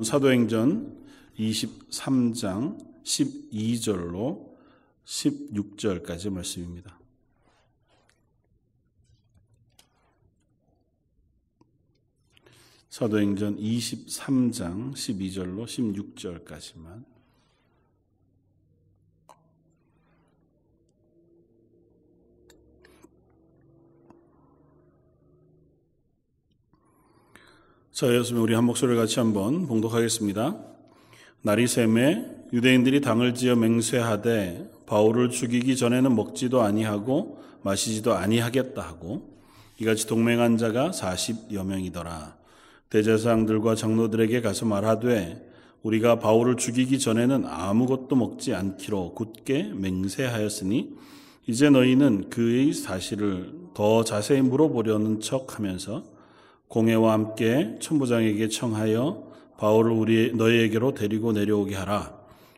사도행전 23장 12절로 16절까지 말씀입니다. 사도행전 23장 12절로 16절까지만 자, 여러분 우리 한 목소리를 같이 한번 봉독하겠습니다. 날이 샘에 유대인들이 당을 지어 맹세하되 바울을 죽이기 전에는 먹지도 아니하고 마시지도 아니하겠다 하고 이같이 동맹한 자가 40여 명이더라. 대제사장들과 장로들에게 가서 말하되 우리가 바울을 죽이기 전에는 아무것도 먹지 않기로 굳게 맹세하였으니 이제 너희는 그의 사실을 더 자세히 물어보려는 척 하면서 공회와 함께 천부장에게 청하여 바울을 우리 너희에게로 데리고 내려오게 하라.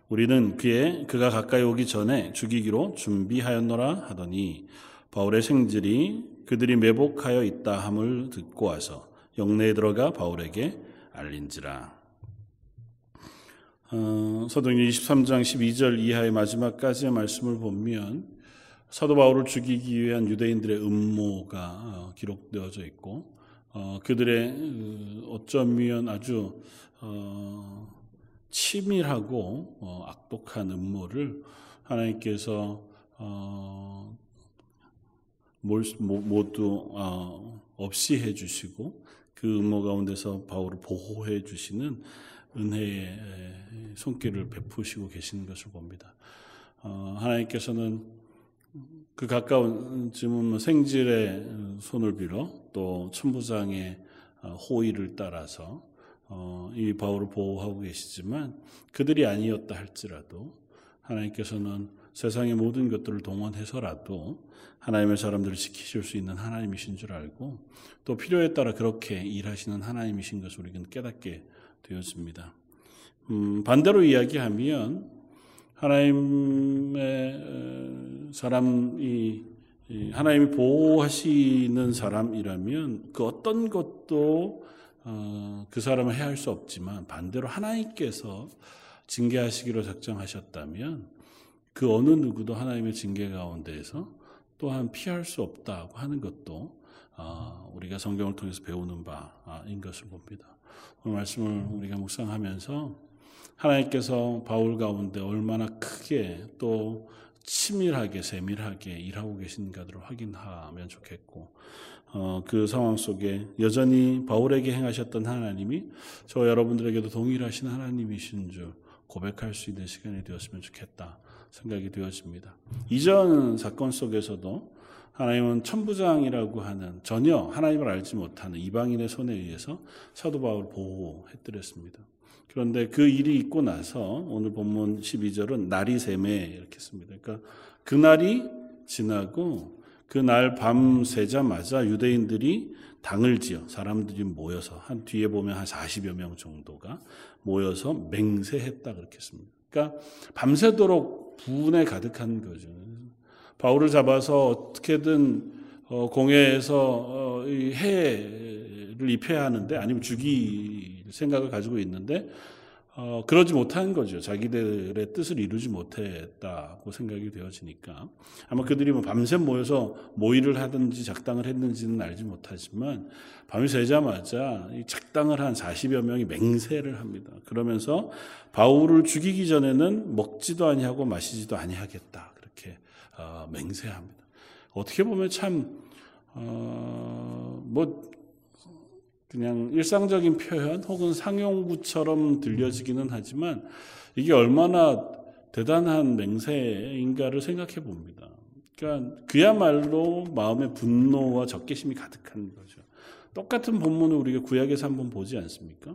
우리는 그의 그가 가까이 오기 전에 죽이기로 준비하였노라 하더니 바울의 생질이 그들이 매복하여 있다 함을 듣고 와서 영내에 들어가 바울에게 알린지라. 어, 서동기 23장 12절 이하의 마지막까지의 말씀을 보면 사도 바울을 죽이기 위한 유대인들의 음모가 어, 기록되어져 있고 어, 그들의 그 어쩌면 아주 어, 치밀하고 어, 악독한 음모를 하나님께서 어, 모두 어, 없이 해주시고 그 음모 가운데서 바울을 보호해 주시는 은혜의 손길을 베푸시고 계시는 것을 봅니다. 어, 하나님께서는 그 가까운 지금 뭐 생질의 손을 빌어 또 천부장의 어, 호의를 따라서 어, 이 바울을 보호하고 계시지만 그들이 아니었다 할지라도 하나님께서는 세상의 모든 것들을 동원해서라도 하나님의 사람들을 지키실 수 있는 하나님이신 줄 알고 또 필요에 따라 그렇게 일하시는 하나님이신 것을 우리는 깨닫게 되었습니다. 음, 반대로 이야기하면 하나님의 사람이 하나님이 보호하시는 사람이라면 그 어떤 것도 어, 그 사람을 해할 수 없지만 반대로 하나님께서 징계하시기로 작정하셨다면 그 어느 누구도 하나님의 징계 가운데에서 또한 피할 수 없다고 하는 것도 어, 우리가 성경을 통해서 배우는 바인 것을 봅니다. 오늘 말씀을 우리가 묵상하면서 하나님께서 바울 가운데 얼마나 크게 또 치밀하게 세밀하게 일하고 계신가를 확인하면 좋겠고 어, 그 상황 속에 여전히 바울에게 행하셨던 하나님이 저 여러분들에게도 동일하신 하나님이신 줄 고백할 수 있는 시간이 되었으면 좋겠다 생각이 되었습니다. 이전 사건 속에서도 하나님은 천부장이라고 하는 전혀 하나님을 알지 못하는 이방인의 손에 의해서 사도 바울을 보호해드렸습니다. 그런데 그 일이 있고 나서 오늘 본문 12절은 날이 샘에 이렇게 씁니다. 그러니까 그날이 지나고 그날 밤 새자마자 유대인들이 당을 지어 사람들이 모여서 한 뒤에 보면 한 40여 명 정도가 모여서 맹세했다 그렇게 씁니다. 그러니까 밤새도록 분에 가득한 거죠. 바울을 잡아서 어떻게든 어, 공회에서 어, 해를 입혀야 하는데 아니면 죽일 생각을 가지고 있는데 어, 그러지 못한 거죠. 자기들의 뜻을 이루지 못했다고 생각이 되어지니까 아마 그들이 뭐 밤샘 모여서 모의를 하든지 작당을 했는지는 알지 못하지만 밤이 새자마자 작당을 한 40여 명이 맹세를 합니다. 그러면서 바울을 죽이기 전에는 먹지도 아니하고 마시지도 아니하겠다 그렇게 어, 맹세합니다. 어떻게 보면 참, 어, 뭐, 그냥 일상적인 표현 혹은 상용구처럼 들려지기는 하지만 이게 얼마나 대단한 맹세인가를 생각해 봅니다. 그러니까 그야말로 마음의 분노와 적개심이 가득한 거죠. 똑같은 본문을 우리가 구약에서 한번 보지 않습니까?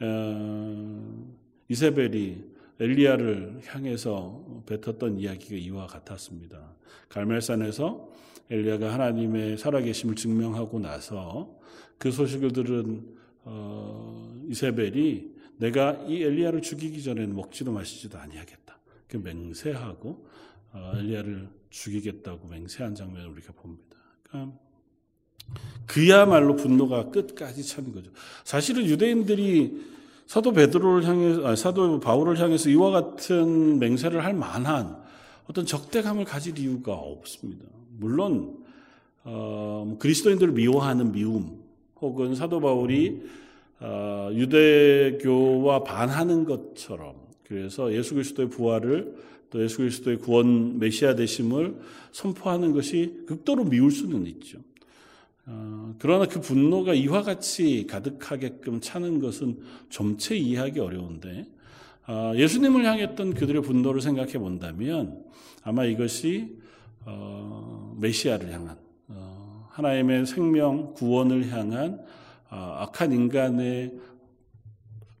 어, 이세벨이 엘리야를 향해서 뱉었던 이야기가 이와 같았습니다. 갈멜산에서 엘리야가 하나님의 살아계심을 증명하고 나서 그 소식을 들은 어, 이세벨이 내가 이 엘리야를 죽이기 전에는 먹지도 마시지도 아니하겠다. 그 맹세하고 어, 엘리야를 죽이겠다고 맹세한 장면을 우리가 봅니다. 그러니까 그야말로 분노가 끝까지 찬 거죠. 사실은 유대인들이 사도 베드로를 향해 아, 사도 바울을 향해서 이와 같은 맹세를 할 만한 어떤 적대감을 가질 이유가 없습니다. 물론 어, 뭐 그리스도인들을 미워하는 미움 혹은 사도 바울이 어, 유대교와 반하는 것처럼 그래서 예수 그리스도의 부활을 또 예수 그리스도의 구원 메시아 되심을 선포하는 것이 극도로 미울 수는 있죠. 어, 그러나 그 분노가 이와 같이 가득하게끔 차는 것은 점체 이해하기 어려운데 어, 예수님을 향했던 그들의 분노를 생각해 본다면 아마 이것이 어, 메시아를 향한 하나님의 생명 구원을 향한 악한 인간의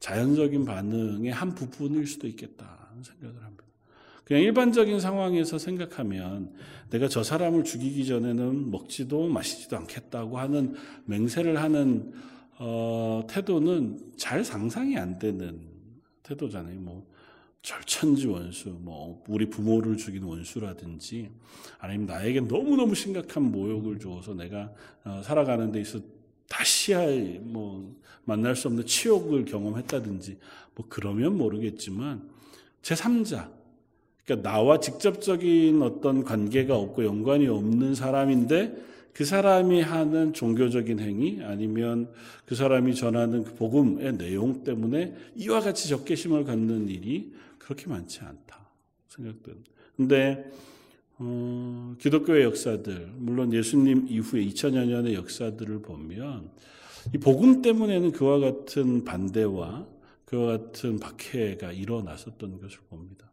자연적인 반응의 한 부분일 수도 있겠다 생각을 합니다. 그냥 일반적인 상황에서 생각하면 내가 저 사람을 죽이기 전에는 먹지도 마시지도 않겠다고 하는 맹세를 하는 어, 태도는 잘 상상이 안 되는 태도잖아요. 뭐 절천지 원수, 뭐 우리 부모를 죽인 원수라든지 아니면 나에게 너무 너무 심각한 모욕을 주어서 내가 어, 살아가는 데 있어 다시 할 뭐 만날 수 없는 치욕을 경험했다든지 뭐 그러면 모르겠지만 제 3자. 그러니까 나와 직접적인 어떤 관계가 없고 연관이 없는 사람인데 그 사람이 하는 종교적인 행위 아니면 그 사람이 전하는 그 복음의 내용 때문에 이와 같이 적개심을 갖는 일이 그렇게 많지 않다 생각됩니다. 근데 어, 기독교의 역사들, 물론 예수님 이후에 2000여 년의 역사들을 보면 이 복음 때문에는 그와 같은 반대와 그와 같은 박해가 일어났었던 것을 봅니다.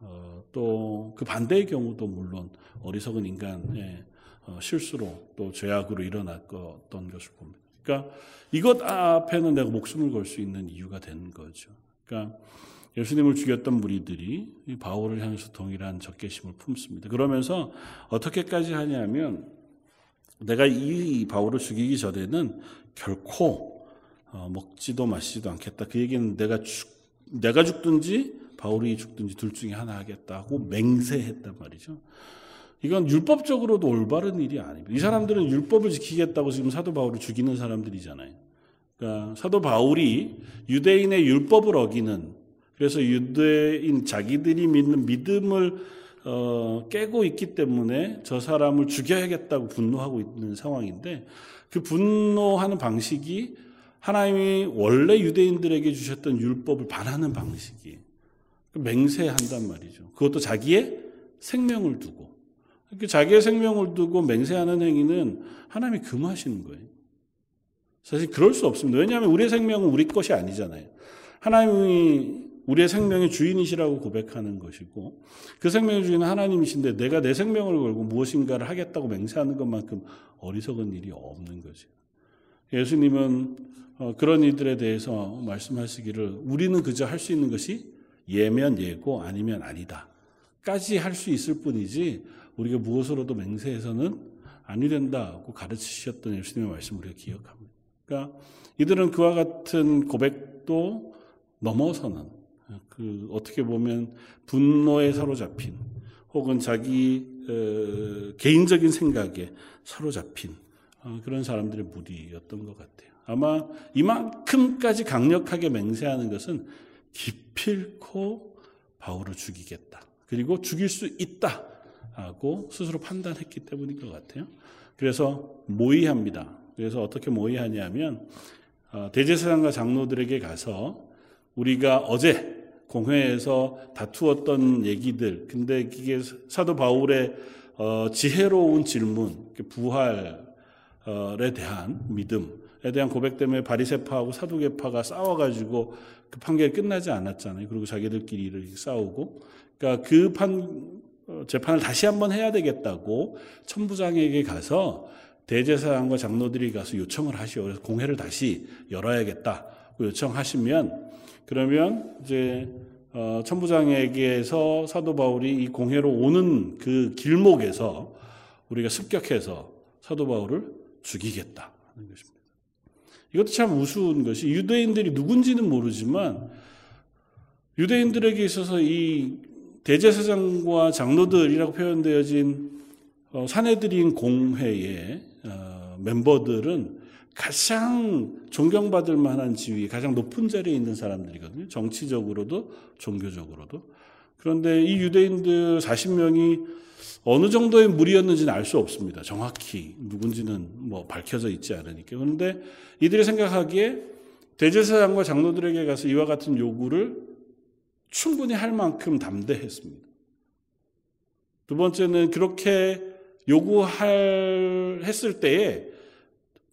어, 또 그 반대의 경우도 물론 어리석은 인간의 어, 실수로 또 죄악으로 일어났던 것을 봅니다. 그러니까 이것 앞에는 내가 목숨을 걸 수 있는 이유가 되는 거죠. 그러니까 예수님을 죽였던 무리들이 바울을 향해서 동일한 적개심을 품습니다. 그러면서 어떻게까지 하냐면 내가 이 바울을 죽이기 전에는 결코 어, 먹지도 마시지도 않겠다. 그 얘기는 내가 죽, 내가 죽든지 바울이 죽든지 둘 중에 하나 하겠다고 맹세했단 말이죠. 이건 율법적으로도 올바른 일이 아닙니다. 이 사람들은 율법을 지키겠다고 지금 사도 바울을 죽이는 사람들이잖아요. 그러니까 사도 바울이 유대인의 율법을 어기는 그래서 유대인 자기들이 믿는 믿음을 어, 깨고 있기 때문에 저 사람을 죽여야겠다고 분노하고 있는 상황인데 그 분노하는 방식이 하나님이 원래 유대인들에게 주셨던 율법을 반하는 방식이에요. 그 맹세한단 말이죠. 그것도 자기의 생명을 두고. 그 자기의 생명을 두고 맹세하는 행위는 하나님이 금하시는 거예요. 사실 그럴 수 없습니다. 왜냐하면 우리의 생명은 우리 것이 아니잖아요. 하나님이 우리의 생명의 주인이시라고 고백하는 것이고 그 생명의 주인은 하나님이신데 내가 내 생명을 걸고 무엇인가를 하겠다고 맹세하는 것만큼 어리석은 일이 없는 거죠. 예수님은 어, 그런 이들에 대해서 말씀하시기를 우리는 그저 할 수 있는 것이 예면 예고 아니면 아니다. 까지 할 수 있을 뿐이지 우리가 무엇으로도 맹세해서는 아니 된다고 가르치셨던 예수님의 말씀 우리가 기억합니다. 그러니까 이들은 그와 같은 고백도 넘어서는 그 어떻게 보면 분노에 사로잡힌 혹은 자기 어, 개인적인 생각에 사로잡힌 어, 그런 사람들의 무리였던 것 같아요. 아마 이만큼까지 강력하게 맹세하는 것은 기필코 바울을 죽이겠다. 그리고 죽일 수 있다. 하고 스스로 판단했기 때문인 것 같아요. 그래서 모의합니다. 그래서 어떻게 모의하냐면 어, 대제사장과 장로들에게 가서 우리가 어제 공회에서 다투었던 얘기들, 근데 이게 사도 바울의 어, 지혜로운 질문, 부활에 대한 믿음에 대한 고백 때문에 바리세파하고 사두개파가 싸워가지고 그 판결이 끝나지 않았잖아요. 그리고 자기들끼리 싸우고. 그러니까 그 판, 어, 재판을 다시 한번 해야 되겠다고 천부장에게 가서 대제사장과 장로들이 가서 요청을 하시오. 그래서 공회를 다시 열어야겠다. 요청하시면 그러면 이제 어, 천부장에게서 사도 바울이 이 공회로 오는 그 길목에서 우리가 습격해서 사도 바울을 죽이겠다 하는 것입니다. 이것도 참 우스운 것이 유대인들이 누군지는 모르지만 유대인들에게 있어서 이 대제사장과 장로들이라고 표현되어진 어, 사내들인 공회의 어, 멤버들은 가장 존경받을 만한 지위, 가장 높은 자리에 있는 사람들이거든요. 정치적으로도 종교적으로도. 그런데 이 유대인들 40명이 어느 정도의 무리였는지는 알 수 없습니다. 정확히 누군지는 뭐 밝혀져 있지 않으니까. 그런데 이들이 생각하기에 대제사장과 장로들에게 가서 이와 같은 요구를 충분히 할 만큼 담대했습니다. 두 번째는 그렇게 요구할 했을 때에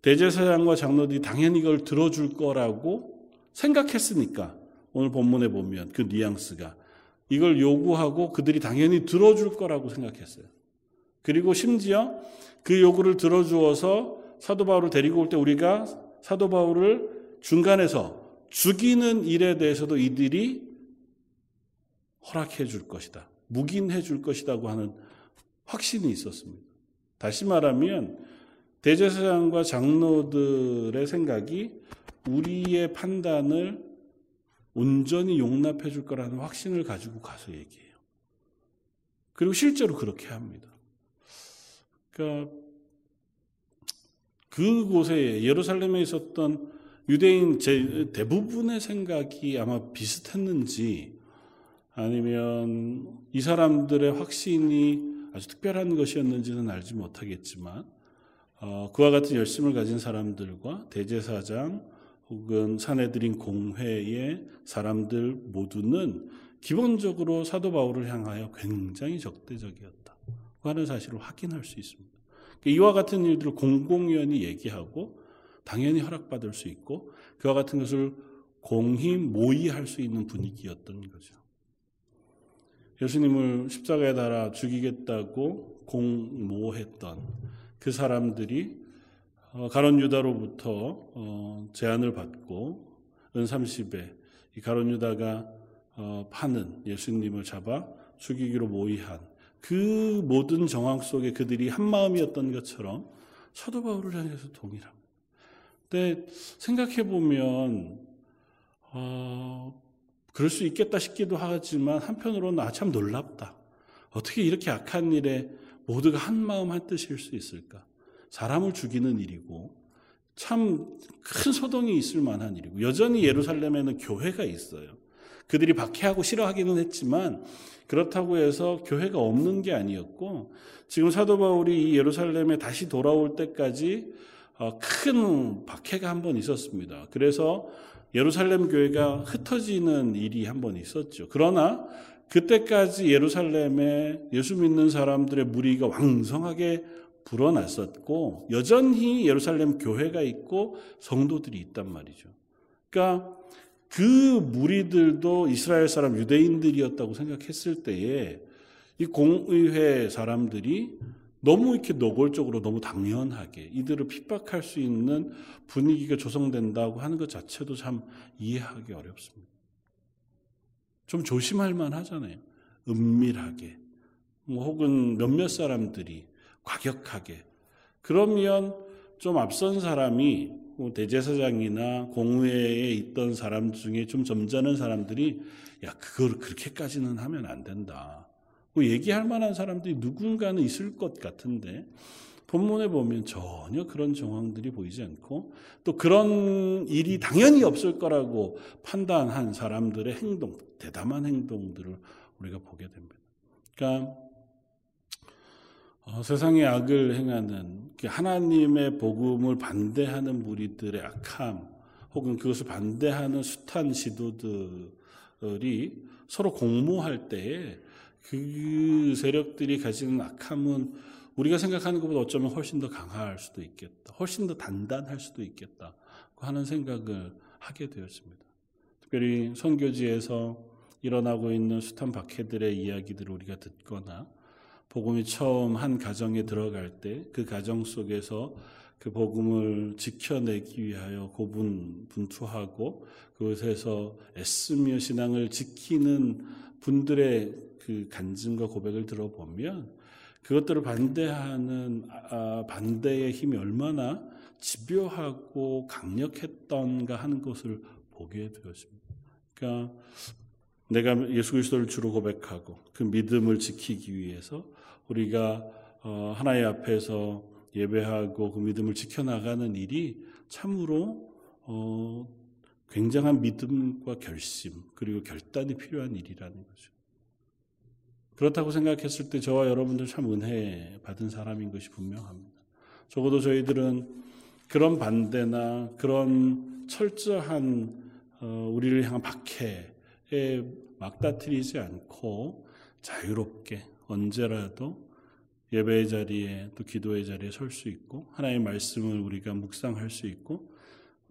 대제사장과 장로들이 당연히 이걸 들어줄 거라고 생각했으니까 오늘 본문에 보면 그 뉘앙스가 이걸 요구하고 그들이 당연히 들어줄 거라고 생각했어요. 그리고 심지어 그 요구를 들어주어서 사도 바울을 데리고 올 때 우리가 사도 바울을 중간에서 죽이는 일에 대해서도 이들이 허락해 줄 것이다. 묵인해 줄 것이라고 하는 확신이 있었습니다. 다시 말하면 대제사장과 장로들의 생각이 우리의 판단을 온전히 용납해 줄 거라는 확신을 가지고 가서 얘기해요. 그리고 실제로 그렇게 합니다. 그러니까 그곳에 예루살렘에 있었던 유대인 대부분의 생각이 아마 비슷했는지 아니면 이 사람들의 확신이 아주 특별한 것이었는지는 알지 못하겠지만 어, 그와 같은 열심을 가진 사람들과 대제사장 혹은 사내들인 공회의 사람들 모두는 기본적으로 사도 바울을 향하여 굉장히 적대적이었다. 하는 사실을 확인할 수 있습니다. 그러니까 이와 같은 일들을 공공연히 얘기하고 당연히 허락받을 수 있고 그와 같은 것을 공히 모의할 수 있는 분위기였던 거죠. 예수님을 십자가에 달아 죽이겠다고 공모했던 그 사람들이 어, 가론 유다로부터 어, 제안을 받고 은 30에 이 가론 유다가 어, 파는 예수님을 잡아 죽이기로 모의한 그 모든 정황 속에 그들이 한 마음이었던 것처럼 사도 바울을 향해서 동일합니다. 근데 생각해 보면 어, 그럴 수 있겠다 싶기도 하지만 한편으로는 아, 참 놀랍다. 어떻게 이렇게 악한 일에 모두가 한 마음 한 뜻일 수 있을까? 사람을 죽이는 일이고 참 큰 소동이 있을 만한 일이고 여전히 예루살렘에는 교회가 있어요. 그들이 박해하고 싫어하기는 했지만 그렇다고 해서 교회가 없는 게 아니었고 지금 사도 바울이 이 예루살렘에 다시 돌아올 때까지 어, 큰 박해가 한 번 있었습니다. 그래서 예루살렘 교회가 흩어지는 일이 한 번 있었죠. 그러나 그때까지 예루살렘에 예수 믿는 사람들의 무리가 왕성하게 불어났었고 여전히 예루살렘 교회가 있고 성도들이 있단 말이죠. 그러니까 그 무리들도 이스라엘 사람 유대인들이었다고 생각했을 때에 이 공의회 사람들이 너무 이렇게 노골적으로 너무 당연하게 이들을 핍박할 수 있는 분위기가 조성된다고 하는 것 자체도 참 이해하기 어렵습니다. 좀 조심할 만 하잖아요. 은밀하게. 뭐 혹은 몇몇 사람들이 과격하게. 그러면 좀 앞선 사람이 뭐 대제사장이나 공회에 있던 사람 중에 좀 점잖은 사람들이 야, 그걸 그렇게까지는 하면 안 된다. 뭐 얘기할 만한 사람들이 누군가는 있을 것 같은데 본문에 보면 전혀 그런 정황들이 보이지 않고 또 그런 일이 당연히 없을 거라고 판단한 사람들의 행동, 대담한 행동들을 우리가 보게 됩니다. 그러니까 어, 세상의 악을 행하는 그 하나님의 복음을 반대하는 무리들의 악함 혹은 그것을 반대하는 숱한 시도들이 서로 공모할 때에 그 세력들이 가지는 악함은 우리가 생각하는 것보다 어쩌면 훨씬 더 강할 수도 있겠다. 훨씬 더 단단할 수도 있겠다. 하는 생각을 하게 되었습니다. 특별히 선교지에서 일어나고 있는 숱한 박해들의 이야기들을 우리가 듣거나 복음이 처음 한 가정에 들어갈 때 그 가정 속에서 그 복음을 지켜내기 위하여 고분 분투하고 그곳에서 애쓰며 신앙을 지키는 분들의 그 간증과 고백을 들어보면 그것들을 반대하는 아, 반대의 힘이 얼마나 집요하고 강력했던가 하는 것을 보게 되었습니다. 그러니까 내가 예수 그리스도를 주로 고백하고 그 믿음을 지키기 위해서 우리가 어, 하나님 앞에서 예배하고 그 믿음을 지켜나가는 일이 참으로 어, 굉장한 믿음과 결심 그리고 결단이 필요한 일이라는 거죠. 그렇다고 생각했을 때 저와 여러분들 참 은혜 받은 사람인 것이 분명합니다. 적어도 저희들은 그런 반대나 그런 철저한 어, 우리를 향한 박해에 막다트리지 않고 자유롭게 언제라도 예배의 자리에 또 기도의 자리에 설 수 있고 하나님의 말씀을 우리가 묵상할 수 있고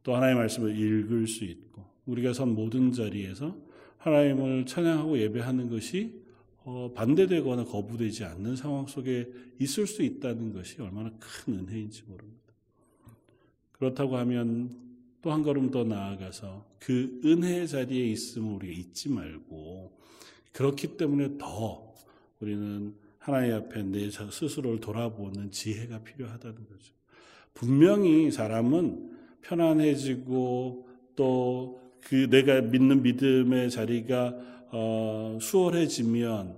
또 하나님의 말씀을 읽을 수 있고 우리가 선 모든 자리에서 하나님을 찬양하고 예배하는 것이 어, 반대되거나 거부되지 않는 상황 속에 있을 수 있다는 것이 얼마나 큰 은혜인지 모릅니다. 그렇다고 하면 또 한 걸음 더 나아가서 그 은혜의 자리에 있음을 우리가 잊지 말고 그렇기 때문에 더 우리는 하나님 앞에 내 스스로를 돌아보는 지혜가 필요하다는 거죠. 분명히 사람은 편안해지고 또 그 내가 믿는 믿음의 자리가 어, 수월해지면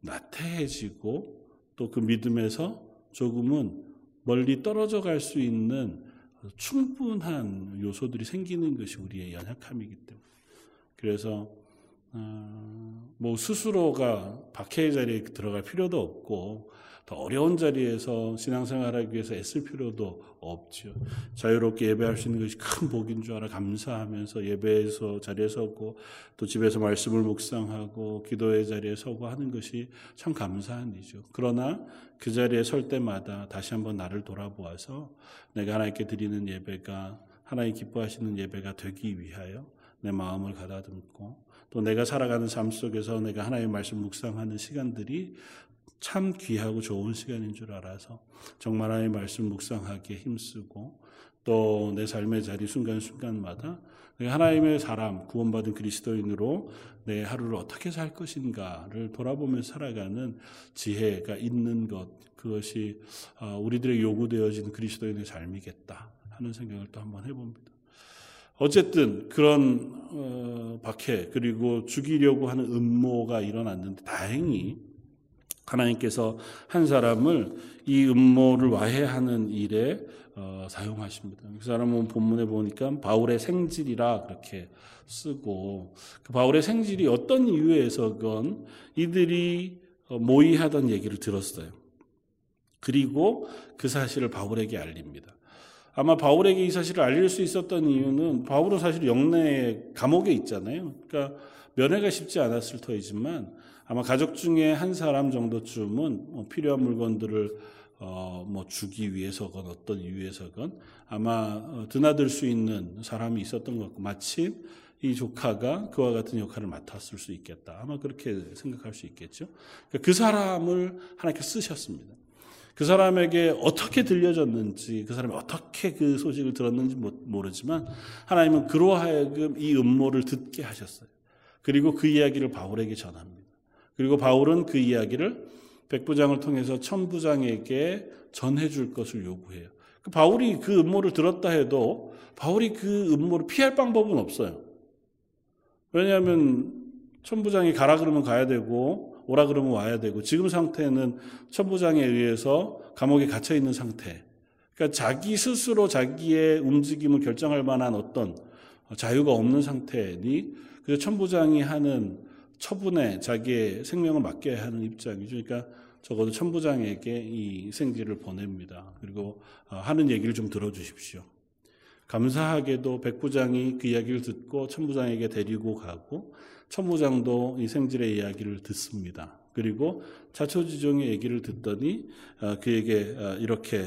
나태해지고 또 그 믿음에서 조금은 멀리 떨어져 갈 수 있는 충분한 요소들이 생기는 것이 우리의 연약함이기 때문에. 그래서 어, 뭐 스스로가 박해의 자리에 들어갈 필요도 없고 더 어려운 자리에서 신앙생활하기 위해서 애쓸 필요도 없죠. 자유롭게 예배할 수 있는 것이 큰 복인 줄 알아 감사하면서 예배에서 자리에 서고 또 집에서 말씀을 묵상하고 기도의 자리에 서고 하는 것이 참 감사한 일이죠. 그러나 그 자리에 설 때마다 다시 한번 나를 돌아보아서 내가 하나님께 드리는 예배가 하나님 기뻐하시는 예배가 되기 위하여 내 마음을 가다듬고 또 내가 살아가는 삶 속에서 내가 하나님의 말씀 묵상하는 시간들이 참 귀하고 좋은 시간인 줄 알아서 정말 하나님의 말씀 묵상하기에 힘쓰고 또 내 삶의 자리 순간순간마다 하나님의 사람, 구원받은 그리스도인으로 내 하루를 어떻게 살 것인가를 돌아보며 살아가는 지혜가 있는 것, 그것이 어, 우리들의 요구되어지는 그리스도인의 삶이겠다 하는 생각을 또 한번 해봅니다. 어쨌든 그런 어, 박해 그리고 죽이려고 하는 음모가 일어났는데 다행히 하나님께서 한 사람을 이 음모를 와해하는 일에 어, 사용하십니다. 그 사람은 본문에 보니까 바울의 생질이라 그렇게 쓰고 그 바울의 생질이 어떤 이유에서건 이들이 어, 모의하던 얘기를 들었어요. 그리고 그 사실을 바울에게 알립니다. 아마 바울에게 이 사실을 알릴 수 있었던 이유는 바울은 사실 영내 감옥에 있잖아요. 그러니까 면회가 쉽지 않았을 터이지만 아마 가족 중에 한 사람 정도쯤은 뭐 필요한 물건들을 어, 뭐 주기 위해서건 어떤 이유에서건 아마 어, 드나들 수 있는 사람이 있었던 것 같고 마침 이 조카가 그와 같은 역할을 맡았을 수 있겠다. 아마 그렇게 생각할 수 있겠죠. 그러니까 그 사람을 하나님께 쓰셨습니다. 그 사람에게 어떻게 들려졌는지, 그 사람이 어떻게 그 소식을 들었는지 모르지만 하나님은 그로 하여금 이 음모를 듣게 하셨어요. 그리고 그 이야기를 바울에게 전합니다. 그리고 바울은 그 이야기를 백부장을 통해서 천부장에게 전해줄 것을 요구해요. 그 바울이 그 음모를 들었다 해도 바울이 그 음모를 피할 방법은 없어요. 왜냐하면 천부장이 가라 그러면 가야 되고 오라 그러면 와야 되고 지금 상태는 천부장에 의해서 감옥에 갇혀 있는 상태. 그러니까 자기 스스로 자기의 움직임을 결정할 만한 어떤 자유가 없는 상태니 그래서 천부장이 하는 처분에 자기의 생명을 맡겨야 하는 입장이죠. 그러니까 적어도 천부장에게 이 생지를 보냅니다. 그리고 어, 하는 얘기를 좀 들어주십시오. 감사하게도 백부장이 그 이야기를 듣고 천부장에게 데리고 가고 천부장도 이 생질의 이야기를 듣습니다. 그리고 자초지종의 얘기를 듣더니 어, 그에게 어, 이렇게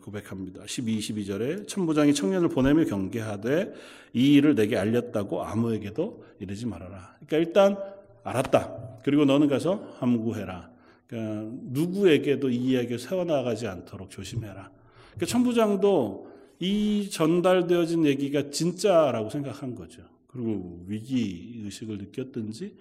고백합니다. 12, 22절에 천부장이 청년을 보내며 경계하되 이 일을 내게 알렸다고 아무에게도 이르지 말아라. 그러니까 일단 알았다. 그리고 너는 가서 함구해라. 그러니까 누구에게도 이 이야기를 세워나가지 않도록 조심해라. 그러니까 천부장도 이 전달되어진 얘기가 진짜라고 생각한 거죠. 그리고 위기 의식을 느꼈든지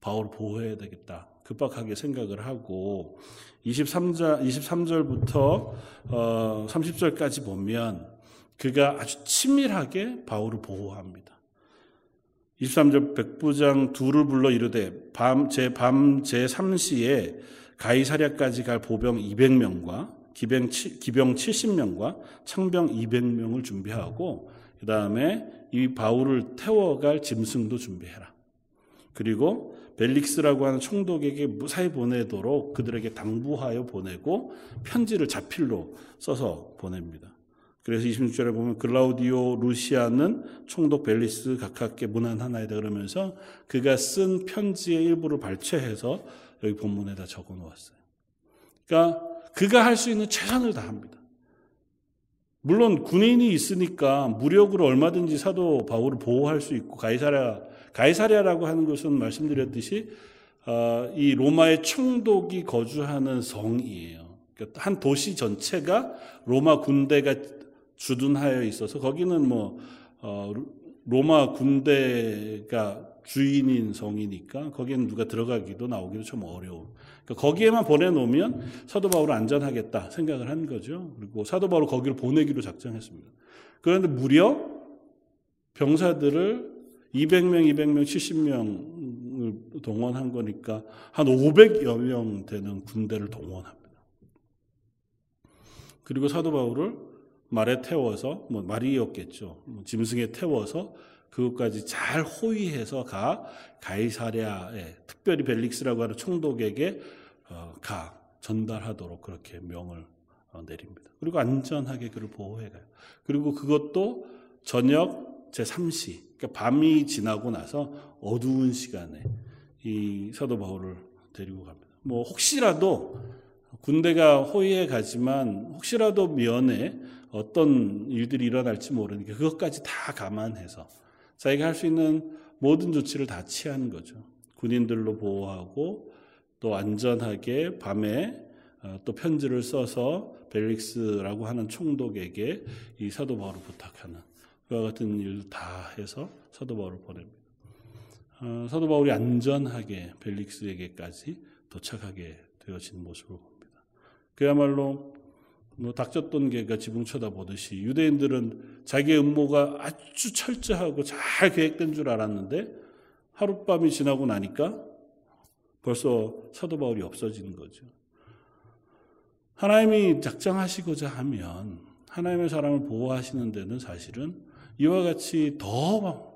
바울을 보호해야 되겠다. 급박하게 생각을 하고 23절 23절부터 어 30절까지 보면 그가 아주 치밀하게 바울을 보호합니다. 23절 백부장 둘을 불러 이르되 밤제밤제 3시에 가이사랴까지 갈 보병 200명과 기병, 기병 70명과 창병 200명을 준비하고 그 다음에 이 바울을 태워갈 짐승도 준비해라. 그리고 벨릭스라고 하는 총독에게 무사히 보내도록 그들에게 당부하여 보내고 편지를 자필로 써서 보냅니다. 그래서 26절에 보면 글라우디오 루시아는 총독 벨리스 각하께 문안 하나이다 그러면서 그가 쓴 편지의 일부를 발췌해서 여기 본문에다 적어 놓았어요. 그러니까 그가 할 수 있는 최선을 다합니다. 물론 군인이 있으니까 무력으로 얼마든지 사도 바울을 보호할 수 있고 가이사랴 가이사랴라고 하는 것은 말씀드렸듯이 어, 이 로마의 총독이 거주하는 성이에요. 그러니까 한 도시 전체가 로마 군대가 주둔하여 있어서 거기는 뭐 어, 로마 군대가 주인인 성이니까 거기는 누가 들어가기도 나오기도 좀 어려운. 그러니까 거기에만 보내놓으면 사도 바울을 안전하겠다 생각을 한 거죠. 그리고 사도 바울을 거기로 보내기로 작정했습니다. 그런데 무려 병사들을 200명, 200명, 70명을 동원한 거니까 한 500여 명 되는 군대를 동원합니다. 그리고 사도 바울을 말에 태워서 뭐 말이었겠죠. 뭐 짐승에 태워서 그것까지 잘 호위해서 가 가이사랴에 특별히 벨릭스라고 하는 총독에게 어, 가 전달하도록 그렇게 명을 어, 내립니다. 그리고 안전하게 그를 보호해 가요. 그리고 그것도 저녁 제 3시 그러니까 밤이 지나고 나서 어두운 시간에 이 사도 바울을 데리고 갑니다. 뭐 혹시라도 군대가 호위해 가지만 혹시라도 면에 어떤 일들이 일어날지 모르니까 그것까지 다 감안해서 자기가 할 수 있는 모든 조치를 다 취하는 거죠. 군인들로 보호하고 또 안전하게 밤에 어, 또 편지를 써서 벨릭스라고 하는 총독에게 이 사도 바울을 부탁하는 그와 같은 일을 다 해서 사도 바울을 보냅니다. 어, 사도 바울이 안전하게 벨릭스에게까지 도착하게 되어진 모습을 봅니다. 그야말로 뭐 닥쳤던 개가 지붕 쳐다보듯이 유대인들은 자기의 음모가 아주 철저하고 잘 계획된 줄 알았는데 하룻밤이 지나고 나니까 벌써 사도 바울이 없어지는 거죠. 하나님이 작정하시고자 하면 하나님의 사람을 보호하시는 데는 사실은 이와 같이 더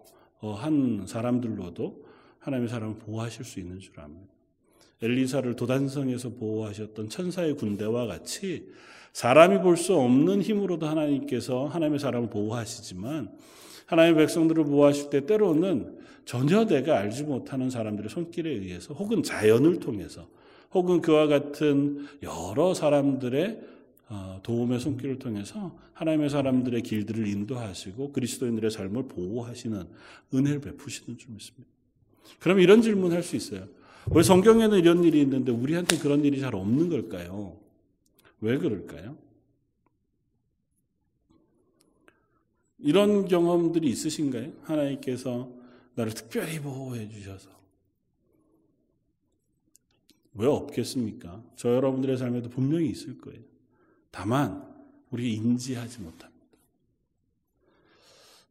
한 사람들로도 하나님의 사람을 보호하실 수 있는 줄 압니다. 엘리사를 도단성에서 보호하셨던 천사의 군대와 같이 사람이 볼 수 없는 힘으로도 하나님께서 하나님의 사람을 보호하시지만 하나님의 백성들을 보호하실 때 때로는 전혀 내가 알지 못하는 사람들의 손길에 의해서 혹은 자연을 통해서 혹은 그와 같은 여러 사람들의 어, 도움의 손길을 통해서 하나님의 사람들의 길들을 인도하시고 그리스도인들의 삶을 보호하시는 은혜를 베푸시는 줄 믿습니다. 그럼 이런 질문 할 수 있어요. 왜 성경에는 이런 일이 있는데 우리한테 그런 일이 잘 없는 걸까요? 왜 그럴까요? 이런 경험들이 있으신가요? 하나님께서 나를 특별히 보호해 주셔서. 왜 없겠습니까? 저 여러분들의 삶에도 분명히 있을 거예요. 다만, 우리 인지하지 못합니다.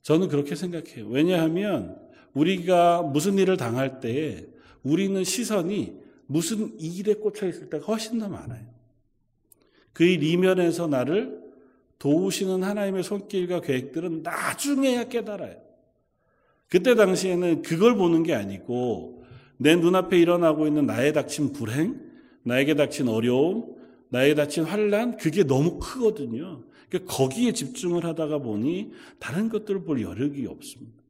저는 그렇게 생각해요. 왜냐하면, 우리가 무슨 일을 당할 때에 우리는 시선이 무슨 일에 꽂혀 있을 때가 훨씬 더 많아요. 그의 리면에서 나를 도우시는 하나님의 손길과 계획들은 나중에야 깨달아요. 그때 당시에는 그걸 보는 게 아니고 내 눈앞에 일어나고 있는 나의 닥친 불행, 나에게 닥친 어려움, 나에게 닥친 환란 그게 너무 크거든요. 그러니까 거기에 집중을 하다가 보니 다른 것들을 볼 여력이 없습니다.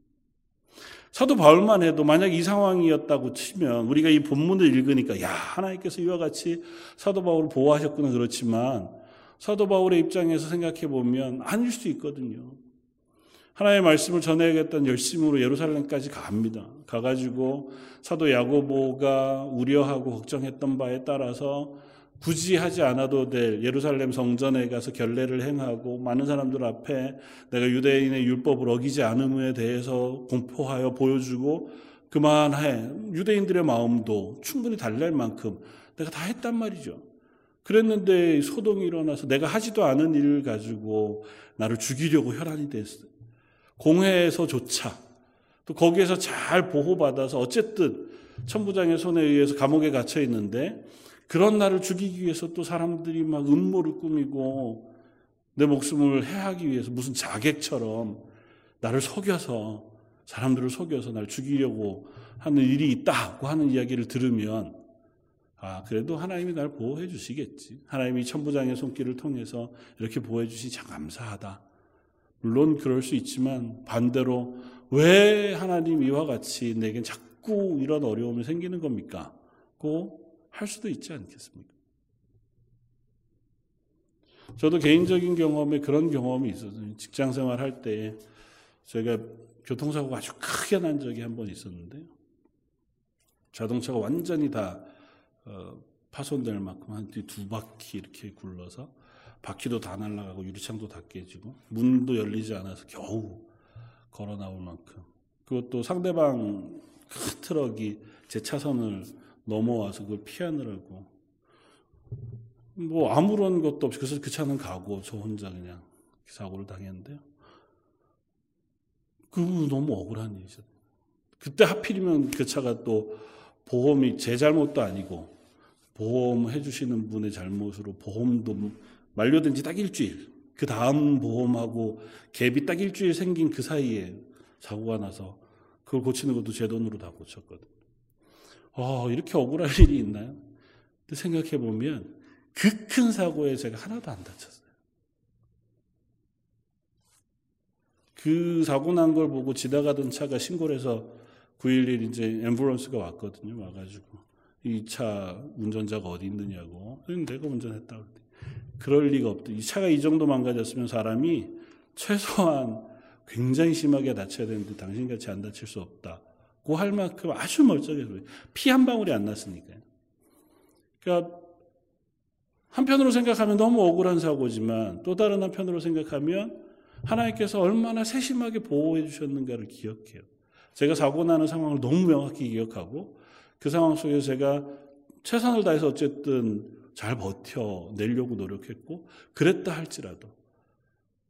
사도 바울만 해도 만약 이 상황이었다고 치면 우리가 이 본문을 읽으니까 야 하나님께서 이와 같이 사도 바울을 보호하셨구나 그렇지만 사도 바울의 입장에서 생각해 보면 아닐 수 있거든요. 하나님의 말씀을 전해야겠다는 열심으로 예루살렘까지 갑니다. 가가지고 사도 야고보가 우려하고 걱정했던 바에 따라서 굳이 하지 않아도 될 예루살렘 성전에 가서 결례를 행하고 많은 사람들 앞에 내가 유대인의 율법을 어기지 않음에 대해서 공포하여 보여주고 그만해 유대인들의 마음도 충분히 달랠 만큼 내가 다 했단 말이죠. 그랬는데 소동이 일어나서 내가 하지도 않은 일을 가지고 나를 죽이려고 혈안이 됐어요. 공회에서조차 또 거기에서 잘 보호받아서 어쨌든 천부장의 손에 의해서 감옥에 갇혀 있는데 그런 나를 죽이기 위해서 또 사람들이 막 음모를 꾸미고 내 목숨을 해하기 위해서 무슨 자객처럼 나를 속여서 사람들을 속여서 날 죽이려고 하는 일이 있다고 하는 이야기를 들으면 아 그래도 하나님이 날 보호해 주시겠지. 하나님이 천부장의 손길을 통해서 이렇게 보호해 주시니 참 감사하다. 물론 그럴 수 있지만 반대로 왜 하나님 이와 같이 내겐 자꾸 이런 어려움이 생기는 겁니까? 고 할 수도 있지 않겠습니까? 저도 개인적인 경험에 그런 경험이 있었어요. 직장 생활 할때 제가 교통사고가 아주 크게 난 적이 한 번 있었는데요. 자동차가 완전히 다 어, 파손될 만큼 한 두 바퀴 이렇게 굴러서 바퀴도 다 날아가고 유리창도 다 깨지고 문도 열리지 않아서 겨우 걸어 나올 만큼 그것도 상대방 큰 트럭이 제 차선을 넘어와서 그걸 피하느라고 뭐 아무런 것도 없이 그래서 그 차는 가고 저 혼자 그냥 사고를 당했는데요. 그 너무 억울한 일이죠. 그때 하필이면 그 차가 또 보험이 제 잘못도 아니고 보험 해주시는 분의 잘못으로 보험도 만료된 지 딱 일주일 그 다음 보험하고 갭이 딱 일주일 생긴 그 사이에 사고가 나서 그걸 고치는 것도 제 돈으로 다 고쳤거든요. 어, 이렇게 억울할 일이 있나요? 근데 생각해 보면 그 큰 사고에 제가 하나도 안 다쳤어요. 그 사고 난 걸 보고 지나가던 차가 신고를 해서 911 이제 앰뷸런스가 왔거든요. 와가지고 이 차 운전자가 어디 있느냐고. 내가 운전했다. 그럴 리가 없다. 이 차가 이 정도 망가졌으면 사람이 최소한 굉장히 심하게 다쳐야 되는데 당신같이 안 다칠 수 없다 고할 만큼 아주 멀쩡해서 피 한 방울이 안 났으니까요. 그러니까 한편으로 생각하면 너무 억울한 사고지만 또 다른 한편으로 생각하면 하나님께서 얼마나 세심하게 보호해 주셨는가를 기억해요. 제가 사고 나는 상황을 너무 명확히 기억하고 그 상황 속에서 제가 최선을 다해서 어쨌든 잘 버텨내려고 노력했고 그랬다 할지라도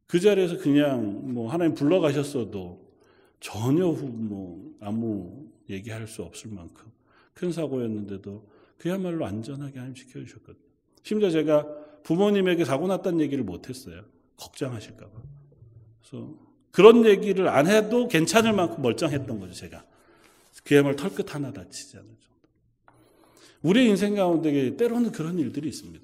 그 자리에서 그냥 뭐 하나님 불러가셨어도 전혀 뭐 아무 얘기할 수 없을 만큼 큰 사고였는데도 그야말로 안전하게 하나님 지켜주셨거든요. 심지어 제가 부모님에게 사고 났다는 얘기를 못했어요. 걱정하실까봐. 그래서 그런 얘기를 안 해도 괜찮을 만큼 멀쩡했던 거죠, 제가. 그야말로 털끝 하나 다치지 않을 정도. 우리 인생 가운데 때로는 그런 일들이 있습니다.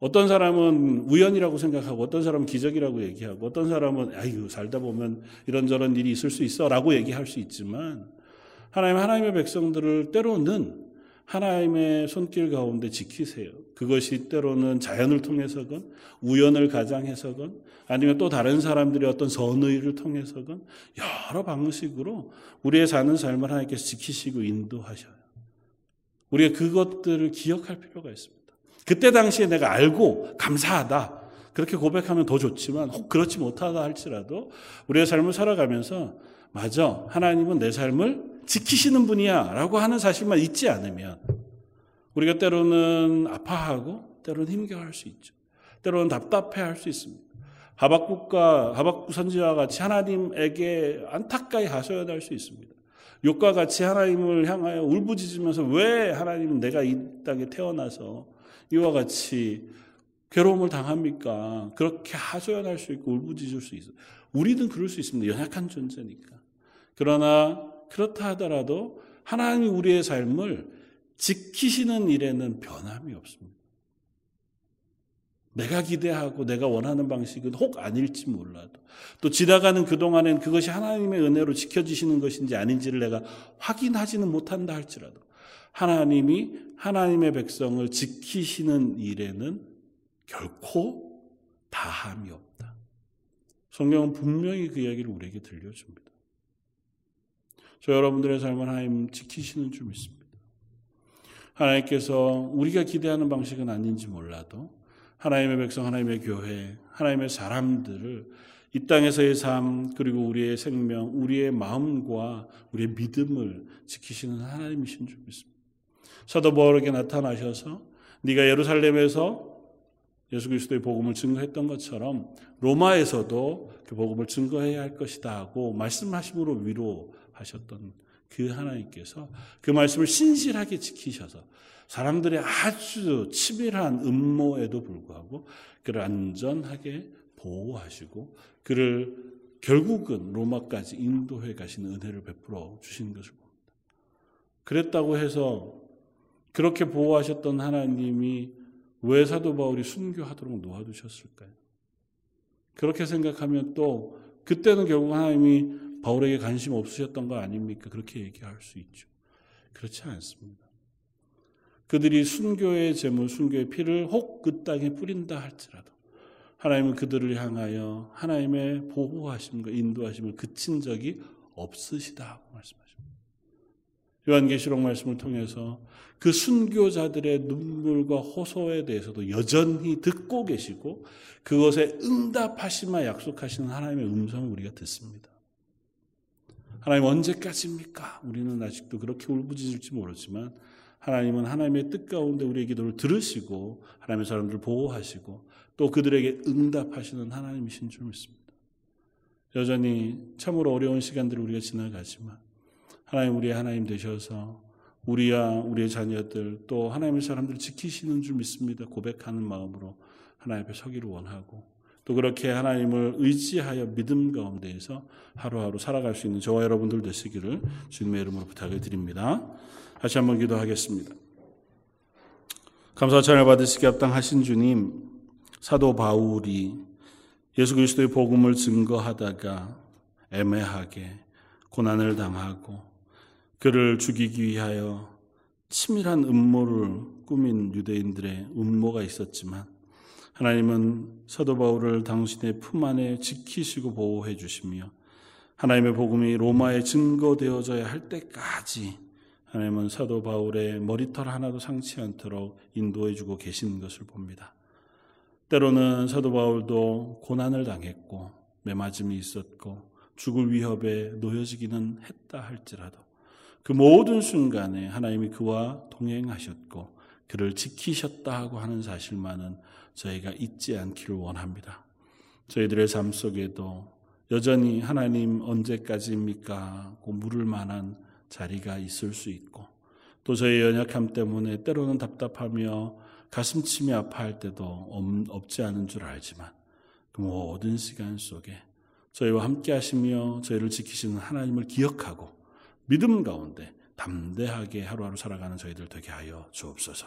어떤 사람은 우연이라고 생각하고 어떤 사람은 기적이라고 얘기하고 어떤 사람은 아유 살다 보면 이런저런 일이 있을 수 있어라고 얘기할 수 있지만 하나님 하나님의 백성들을 때로는 하나님의 손길 가운데 지키세요. 그것이 때로는 자연을 통해서건 우연을 가장해서건 아니면 또 다른 사람들의 어떤 선의를 통해서건 여러 방식으로 우리의 사는 삶을 하나님께서 지키시고 인도하셔요. 우리가 그것들을 기억할 필요가 있습니다. 그때 당시에 내가 알고 감사하다. 그렇게 고백하면 더 좋지만 혹 그렇지 못하다 할지라도 우리의 삶을 살아가면서 맞아. 하나님은 내 삶을 지키시는 분이야 라고 하는 사실만 잊지 않으면 우리가 때로는 아파하고 때로는 힘겨워할 수 있죠. 때로는 답답해 할 수 있습니다. 하박국과 하박국 선지와 같이 하나님에게 안타까이 하소연할 수 있습니다. 욕과 같이 하나님을 향하여 울부짖으면서 왜 하나님은 내가 이 땅에 태어나서 이와 같이 괴로움을 당합니까? 그렇게 하소연할 수 있고 울부짖을 수 있어요. 우리는 그럴 수 있습니다. 연약한 존재니까. 그러나 그렇다 하더라도 하나님이 우리의 삶을 지키시는 일에는 변함이 없습니다. 내가 기대하고 내가 원하는 방식은 혹 아닐지 몰라도 또 지나가는 그동안엔 그것이 하나님의 은혜로 지켜지시는 것인지 아닌지를 내가 확인하지는 못한다 할지라도 하나님이 하나님의 백성을 지키시는 일에는 결코 다함이 없다. 성경은 분명히 그 이야기를 우리에게 들려줍니다. 저 여러분들의 삶을 하나님 지키시는 줄 믿습니다. 하나님께서 우리가 기대하는 방식은 아닌지 몰라도 하나님의 백성, 하나님의 교회, 하나님의 사람들을 이 땅에서의 삶, 그리고 우리의 생명, 우리의 마음과 우리의 믿음을 지키시는 하나님이신 줄 믿습니다. 사도 바울에게 나타나셔서 네가 예루살렘에서 예수 그리스도의 복음을 증거했던 것처럼 로마에서도 그 복음을 증거해야 할 것이다 하고 말씀하심으로 위로하셨던 그 하나님께서 그 말씀을 신실하게 지키셔서 사람들의 아주 치밀한 음모에도 불구하고 그를 안전하게 보호하시고 그를 결국은 로마까지 인도해 가시는 은혜를 베풀어 주신 것을 봅니다. 그랬다고 해서 그렇게 보호하셨던 하나님이 왜 사도 바울이 순교하도록 놓아두셨을까요? 그렇게 생각하면 또 그때는 결국 하나님이 바울에게 관심 없으셨던 거 아닙니까? 그렇게 얘기할 수 있죠. 그렇지 않습니다. 그들이 순교의 재물, 순교의 피를 혹 그 땅에 뿌린다 할지라도 하나님은 그들을 향하여 하나님의 보호하심과 인도하심을 그친 적이 없으시다 고 말씀하십니다. 요한계시록 말씀을 통해서 그 순교자들의 눈물과 호소에 대해서도 여전히 듣고 계시고 그것에 응답하시마 약속하시는 하나님의 음성을 우리가 듣습니다. 하나님 언제까지입니까? 우리는 아직도 그렇게 울부짖을지 모르지만 하나님은 하나님의 뜻 가운데 우리의 기도를 들으시고 하나님의 사람들을 보호하시고 또 그들에게 응답하시는 하나님이신 줄 믿습니다. 여전히 참으로 어려운 시간들을 우리가 지나가지만 하나님 우리의 하나님 되셔서 우리와 우리의 자녀들 또 하나님의 사람들을 지키시는 줄 믿습니다. 고백하는 마음으로 하나님 앞에 서기를 원하고 또 그렇게 하나님을 의지하여 믿음 가운데에서 하루하루 살아갈 수 있는 저와 여러분들 되시기를 주님의 이름으로 부탁을 드립니다. 다시 한번 기도하겠습니다. 감사 찬을 받으시기 합당하신 주님, 사도 바울이 예수 그리스도의 복음을 증거하다가 애매하게 고난을 당하고 그를 죽이기 위하여 치밀한 음모를 꾸민 유대인들의 음모가 있었지만 하나님은 사도 바울을 당신의 품 안에 지키시고 보호해 주시며 하나님의 복음이 로마에 증거되어져야 할 때까지 하나님은 사도 바울의 머리털 하나도 상치 않도록 인도해 주고 계신 것을 봅니다. 때로는 사도 바울도 고난을 당했고 매맞음이 있었고 죽을 위협에 놓여지기는 했다 할지라도 그 모든 순간에 하나님이 그와 동행하셨고 그를 지키셨다 하고 하는 사실만은 저희가 잊지 않기를 원합니다. 저희들의 삶 속에도 여전히 하나님 언제까지입니까? 고 물을 만한 자리가 있을 수 있고 또 저희 연약함 때문에 때로는 답답하며 가슴침이 아파할 때도 없지 않은 줄 알지만 그 모든 시간 속에 저희와 함께 하시며 저희를 지키시는 하나님을 기억하고 믿음 가운데 담대하게 하루하루 살아가는 저희들 되게 하여 주옵소서.